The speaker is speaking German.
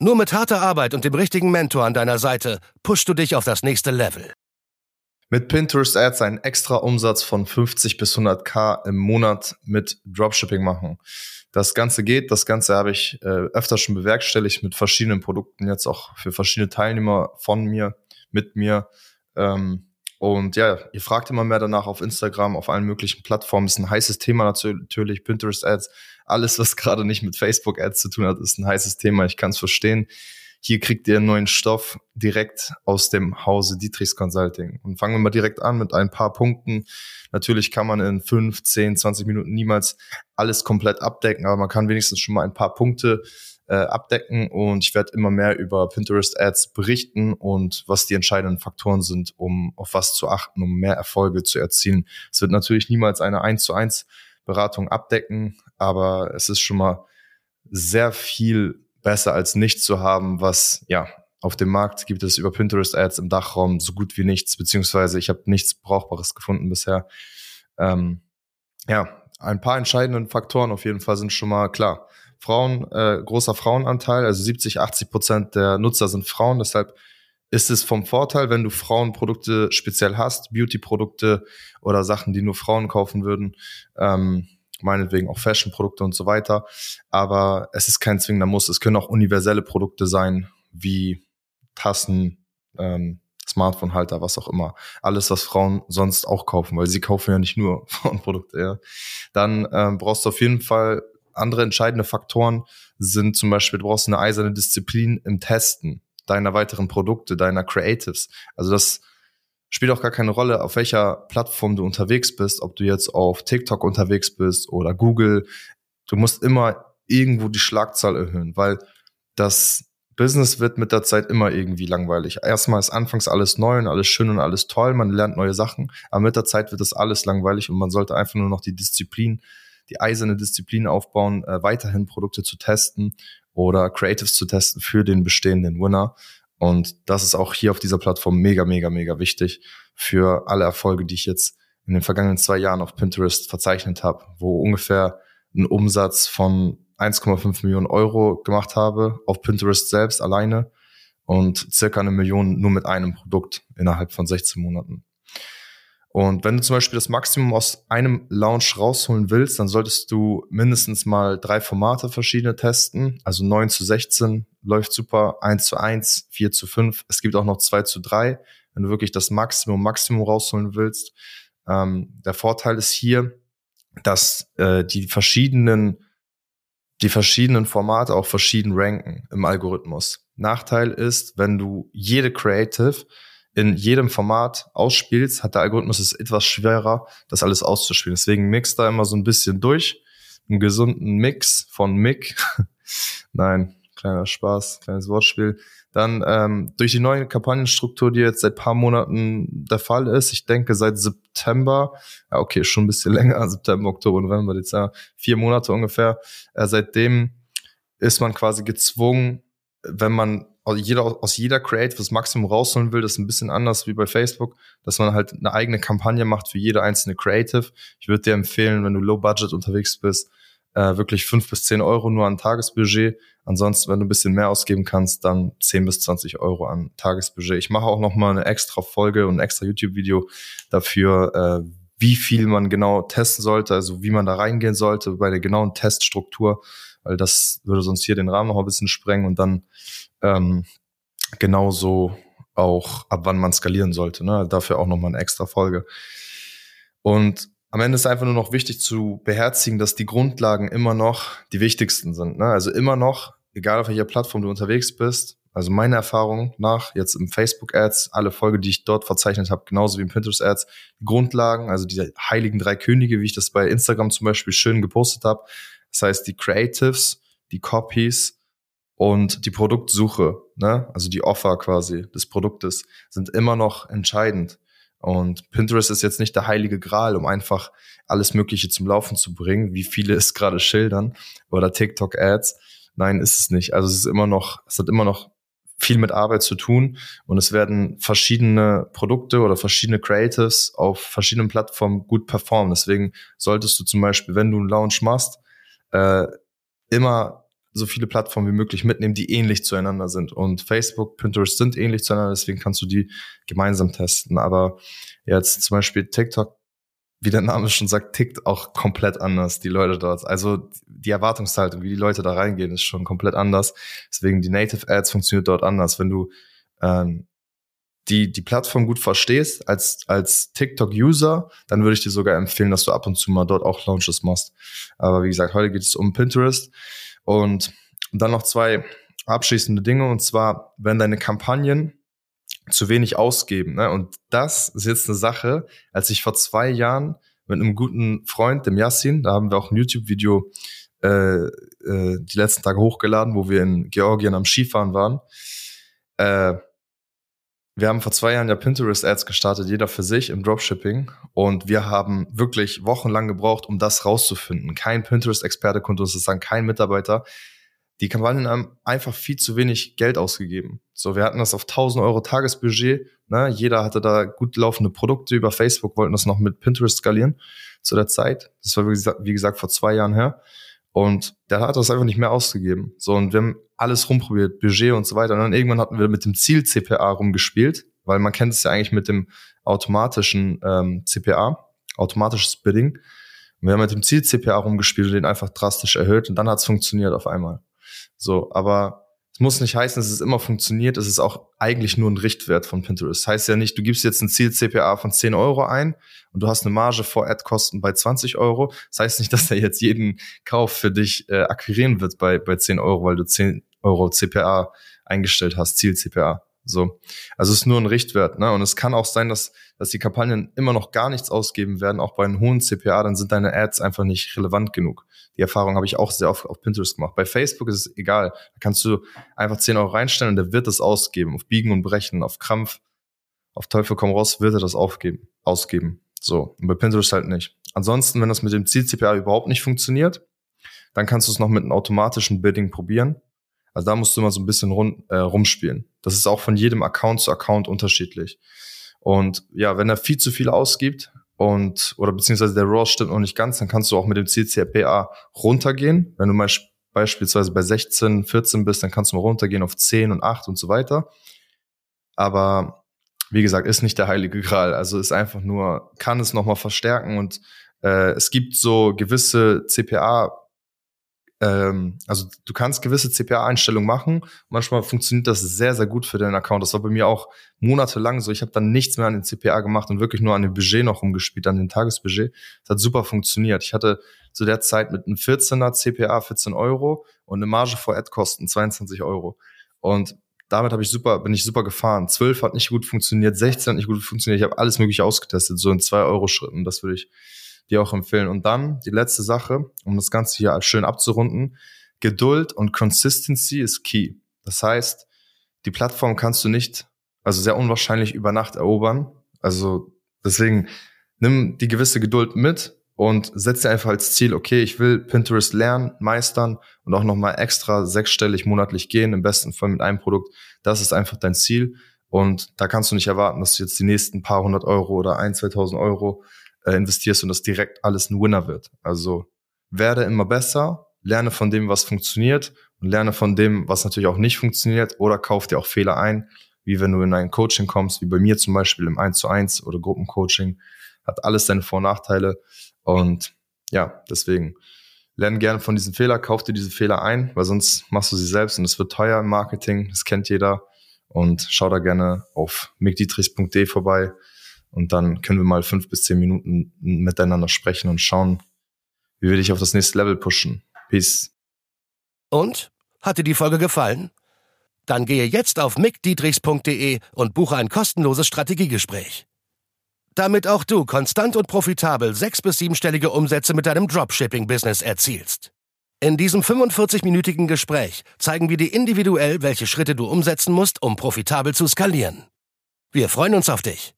Nur mit harter Arbeit und dem richtigen Mentor an deiner Seite pushst du dich auf das nächste Level. Mit Pinterest Ads einen extra Umsatz von 50 bis 100k im Monat mit Dropshipping machen. Das Ganze geht, das Ganze habe ich äh, öfter schon bewerkstelligt mit verschiedenen Produkten, jetzt auch für verschiedene Teilnehmer von mir, mit mir. Ähm, und ja, ihr fragt immer mehr danach auf Instagram, auf allen möglichen Plattformen. Ist ein heißes Thema natürlich, Pinterest Ads. Alles, was gerade nicht mit Facebook Ads zu tun hat, ist ein heißes Thema. Ich kann es verstehen. Hier kriegt ihr neuen Stoff direkt aus dem Hause Dietrichs Consulting. Und fangen wir mal direkt an mit ein paar Punkten. Natürlich kann man in 5, 10, 20 Minuten niemals alles komplett abdecken, aber man kann wenigstens schon mal ein paar Punkte äh, abdecken und ich werde immer mehr über Pinterest Ads berichten und was die entscheidenden Faktoren sind, um auf was zu achten, um mehr Erfolge zu erzielen. Es wird natürlich niemals eine 1 zu 1 Beratung abdecken, aber es ist schon mal sehr viel besser als nichts zu haben, was ja auf dem Markt gibt es über Pinterest Ads im Dachraum so gut wie nichts, beziehungsweise ich habe nichts Brauchbares gefunden bisher. Ähm, ja, ein paar entscheidende Faktoren auf jeden Fall sind schon mal klar. Frauen, äh, großer Frauenanteil, also 70, 80 Prozent der Nutzer sind Frauen. Deshalb ist es vom Vorteil, wenn du Frauenprodukte speziell hast, Beauty-Produkte oder Sachen, die nur Frauen kaufen würden, ähm, meinetwegen auch Fashion-Produkte und so weiter. Aber es ist kein zwingender Muss. Es können auch universelle Produkte sein, wie Tassen, ähm, Smartphone-Halter, was auch immer. Alles, was Frauen sonst auch kaufen, weil sie kaufen ja nicht nur Frauenprodukte. Ja. Dann ähm, brauchst du auf jeden Fall andere entscheidende Faktoren sind zum Beispiel, du brauchst eine eiserne Disziplin im Testen deiner weiteren Produkte, deiner Creatives. Also das spielt auch gar keine Rolle, auf welcher Plattform du unterwegs bist, ob du jetzt auf TikTok unterwegs bist oder Google. Du musst immer irgendwo die Schlagzahl erhöhen, weil das Business wird mit der Zeit immer irgendwie langweilig. Erstmal ist anfangs alles neu und alles schön und alles toll, man lernt neue Sachen, aber mit der Zeit wird das alles langweilig und man sollte einfach nur noch die Disziplin die eiserne Disziplin aufbauen, äh, weiterhin Produkte zu testen oder Creatives zu testen für den bestehenden Winner. Und das ist auch hier auf dieser Plattform mega, mega, mega wichtig für alle Erfolge, die ich jetzt in den vergangenen zwei Jahren auf Pinterest verzeichnet habe, wo ungefähr ein Umsatz von 1,5 Millionen Euro gemacht habe auf Pinterest selbst alleine und circa eine Million nur mit einem Produkt innerhalb von 16 Monaten. Und wenn du zum Beispiel das Maximum aus einem Launch rausholen willst, dann solltest du mindestens mal drei Formate verschiedene testen. Also 9 zu 16 läuft super, 1 zu 1, 4 zu 5. Es gibt auch noch 2 zu 3, wenn du wirklich das Maximum, Maximum rausholen willst. Ähm, der Vorteil ist hier, dass äh, die verschiedenen die verschiedenen Formate auch verschieden ranken im Algorithmus. Nachteil ist, wenn du jede Creative in jedem Format ausspielst, hat der Algorithmus es etwas schwerer, das alles auszuspielen. Deswegen mixt da immer so ein bisschen durch. Einen gesunden Mix von Mick. Nein, kleiner Spaß, kleines Wortspiel. Dann ähm, durch die neue Kampagnenstruktur, die jetzt seit paar Monaten der Fall ist, ich denke seit September, ja okay, schon ein bisschen länger, September, Oktober, November, Dezember, vier Monate ungefähr, äh, seitdem ist man quasi gezwungen, wenn man jeder, aus jeder Creative das Maximum rausholen will, das ist ein bisschen anders wie bei Facebook, dass man halt eine eigene Kampagne macht für jede einzelne Creative. Ich würde dir empfehlen, wenn du low budget unterwegs bist, äh, wirklich fünf bis zehn Euro nur an Tagesbudget. Ansonsten, wenn du ein bisschen mehr ausgeben kannst, dann zehn bis zwanzig Euro an Tagesbudget. Ich mache auch noch mal eine extra Folge und ein extra YouTube-Video dafür, äh, wie viel man genau testen sollte, also wie man da reingehen sollte bei der genauen Teststruktur, weil das würde sonst hier den Rahmen noch ein bisschen sprengen und dann ähm, genauso auch, ab wann man skalieren sollte. Ne? Dafür auch nochmal eine extra Folge. Und am Ende ist einfach nur noch wichtig zu beherzigen, dass die Grundlagen immer noch die wichtigsten sind. Ne? Also immer noch, egal auf welcher Plattform du unterwegs bist, also meine Erfahrung nach, jetzt im Facebook Ads, alle Folge, die ich dort verzeichnet habe, genauso wie im Pinterest Ads, die Grundlagen, also diese heiligen drei Könige, wie ich das bei Instagram zum Beispiel schön gepostet habe. Das heißt, die Creatives, die Copies und die Produktsuche, ne, also die Offer quasi des Produktes, sind immer noch entscheidend. Und Pinterest ist jetzt nicht der heilige Gral, um einfach alles Mögliche zum Laufen zu bringen, wie viele es gerade schildern, oder TikTok-Ads. Nein, ist es nicht. Also es ist immer noch, es hat immer noch viel mit Arbeit zu tun und es werden verschiedene Produkte oder verschiedene Creatives auf verschiedenen Plattformen gut performen. Deswegen solltest du zum Beispiel, wenn du einen Launch machst, äh, immer so viele Plattformen wie möglich mitnehmen, die ähnlich zueinander sind. Und Facebook, Pinterest sind ähnlich zueinander, deswegen kannst du die gemeinsam testen. Aber jetzt zum Beispiel TikTok, wie der Name schon sagt, tickt auch komplett anders, die Leute dort. Also die Erwartungshaltung, wie die Leute da reingehen, ist schon komplett anders. Deswegen die Native Ads funktioniert dort anders. Wenn du ähm, die, die Plattform gut verstehst als, als TikTok-User, dann würde ich dir sogar empfehlen, dass du ab und zu mal dort auch Launches machst. Aber wie gesagt, heute geht es um Pinterest. Und dann noch zwei abschließende Dinge. Und zwar, wenn deine Kampagnen zu wenig ausgeben. Ne? Und das ist jetzt eine Sache, als ich vor zwei Jahren mit einem guten Freund, dem Yassin, da haben wir auch ein YouTube-Video äh, äh, die letzten Tage hochgeladen, wo wir in Georgien am Skifahren waren. Äh, wir haben vor zwei Jahren ja Pinterest-Ads gestartet, jeder für sich im Dropshipping. Und wir haben wirklich wochenlang gebraucht, um das rauszufinden. Kein Pinterest-Experte konnte uns das sagen, kein Mitarbeiter. Die Kampagnen haben einfach viel zu wenig Geld ausgegeben. So, wir hatten das auf 1000 Euro Tagesbudget. Ne? Jeder hatte da gut laufende Produkte über Facebook, wollten das noch mit Pinterest skalieren zu der Zeit. Das war, wie gesagt, vor zwei Jahren her. Und der hat das einfach nicht mehr ausgegeben. So, und wir haben alles rumprobiert, Budget und so weiter. Und dann irgendwann hatten wir mit dem Ziel-CPA rumgespielt, weil man kennt es ja eigentlich mit dem automatischen ähm, CPA, automatisches Bidding. Und wir haben mit dem Ziel-CPA rumgespielt und den einfach drastisch erhöht und dann hat es funktioniert auf einmal. So, aber es muss nicht heißen, dass es immer funktioniert. Es ist auch eigentlich nur ein Richtwert von Pinterest. Das heißt ja nicht, du gibst jetzt ein Ziel-CPA von 10 Euro ein und du hast eine Marge vor Ad-Kosten bei 20 Euro. Das heißt nicht, dass er jetzt jeden Kauf für dich äh, akquirieren wird bei, bei 10 Euro, weil du 10 Euro CPA eingestellt hast, Ziel-CPA. So. Also es ist nur ein Richtwert, ne? Und es kann auch sein, dass, dass die Kampagnen immer noch gar nichts ausgeben werden, auch bei einem hohen CPA, dann sind deine Ads einfach nicht relevant genug. Die Erfahrung habe ich auch sehr oft auf Pinterest gemacht. Bei Facebook ist es egal. Da kannst du einfach 10 Euro reinstellen und der wird es ausgeben. Auf Biegen und Brechen, auf Krampf, auf Teufel komm raus, wird er das aufgeben, ausgeben. So. Und bei Pinterest halt nicht. Ansonsten, wenn das mit dem Ziel-CPA überhaupt nicht funktioniert, dann kannst du es noch mit einem automatischen Bidding probieren. Also da musst du immer so ein bisschen rum, äh, rumspielen. Das ist auch von jedem Account zu Account unterschiedlich. Und ja, wenn er viel zu viel ausgibt, und oder beziehungsweise der RAW stimmt noch nicht ganz, dann kannst du auch mit dem CCRPA runtergehen. Wenn du mal beispielsweise bei 16, 14 bist, dann kannst du mal runtergehen auf 10 und 8 und so weiter. Aber wie gesagt, ist nicht der heilige Gral. Also ist einfach nur, kann es nochmal verstärken und äh, es gibt so gewisse CPA ähm, also du kannst gewisse CPA-Einstellungen machen. Manchmal funktioniert das sehr, sehr gut für deinen Account. Das war bei mir auch monatelang so. Ich habe dann nichts mehr an den CPA gemacht und wirklich nur an dem Budget noch rumgespielt, an dem Tagesbudget. Das hat super funktioniert. Ich hatte zu der Zeit mit einem 14er CPA 14 Euro und eine Marge vor Ad-Kosten 22 Euro. Und damit habe ich super, bin ich super gefahren. 12 hat nicht gut funktioniert, 16 hat nicht gut funktioniert. Ich habe alles mögliche ausgetestet, so in 2 Euro Schritten. Das würde ich dir auch empfehlen. Und dann die letzte Sache, um das Ganze hier schön abzurunden. Geduld und Consistency ist key. Das heißt, die Plattform kannst du nicht, also sehr unwahrscheinlich über Nacht erobern. Also deswegen nimm die gewisse Geduld mit und setz dir einfach als Ziel, okay, ich will Pinterest lernen, meistern und auch nochmal extra sechsstellig monatlich gehen, im besten Fall mit einem Produkt. Das ist einfach dein Ziel. Und da kannst du nicht erwarten, dass du jetzt die nächsten paar hundert Euro oder ein, 2000 Euro äh, investierst und das direkt alles ein Winner wird. Also werde immer besser, lerne von dem, was funktioniert und lerne von dem, was natürlich auch nicht funktioniert oder kauf dir auch Fehler ein, wie wenn du in ein Coaching kommst, wie bei mir zum Beispiel im 1 zu 1 oder Gruppencoaching, hat alles seine Vor- und Nachteile und ja, deswegen lerne gerne von diesen Fehlern, kauf dir diese Fehler ein, weil sonst machst du sie selbst und es wird teuer im Marketing, das kennt jeder. Und schau da gerne auf migdietrichs.de vorbei und dann können wir mal fünf bis zehn Minuten miteinander sprechen und schauen, wie wir dich auf das nächste Level pushen. Peace. Und? Hat dir die Folge gefallen? Dann gehe jetzt auf mickdietrichs.de und buche ein kostenloses Strategiegespräch. Damit auch du konstant und profitabel sechs- bis siebenstellige Umsätze mit deinem Dropshipping-Business erzielst. In diesem 45-minütigen Gespräch zeigen wir dir individuell, welche Schritte du umsetzen musst, um profitabel zu skalieren. Wir freuen uns auf dich.